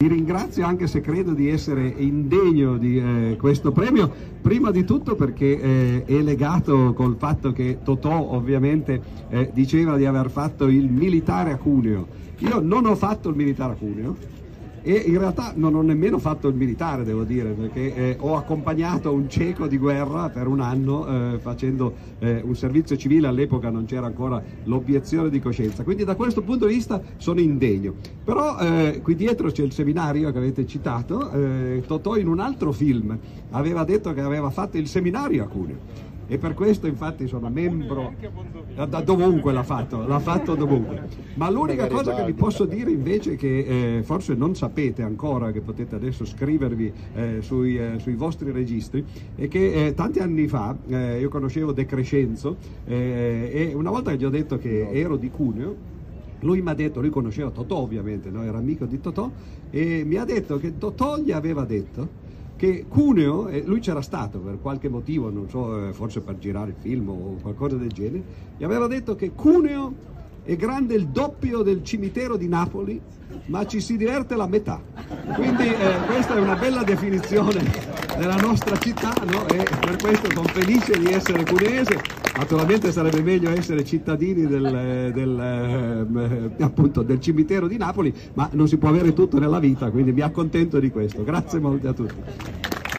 Vi ringrazio anche se credo di essere indegno di eh, questo premio, prima di tutto perché eh, è legato col fatto che Totò ovviamente eh, diceva di aver fatto il militare a Cuneo. Io non ho fatto il militare a Cuneo, e in realtà non ho nemmeno fatto il militare, devo dire, perché eh, ho accompagnato un cieco di guerra per un anno eh, facendo eh, un servizio civile, all'epoca non c'era ancora l'obiezione di coscienza, quindi da questo punto di vista sono indegno. Però eh, qui dietro c'è il seminario che avete citato, eh, Totò in un altro film aveva detto che aveva fatto il seminario a Cuneo e per questo infatti sono membro da dovunque l'ha fatto, l'ha fatto dovunque. Ma l'unica cosa che vi posso dire invece che eh, forse non sapete ancora, che potete adesso scrivervi eh, sui, eh, sui, vostri registri, è che eh, tanti anni fa eh, io conoscevo De Crescenzo eh, e una volta che gli ho detto che ero di Cuneo, lui mi ha detto, lui conosceva Totò ovviamente, no? era amico di Totò, e mi ha detto che Totò gli aveva detto che Cuneo, eh, lui c'era stato per qualche motivo, non so, eh, forse per girare il film o qualcosa del genere, gli aveva detto che Cuneo è grande il doppio del cimitero di Napoli, ma ci si diverte la metà. Quindi eh, questa è una bella definizione della nostra città no? e per questo sono felice di essere cuneese. Naturalmente sarebbe meglio essere cittadini del, del, eh, appunto, del cimitero di Napoli, ma non si può avere tutto nella vita, quindi mi accontento di questo. Grazie molte a tutti.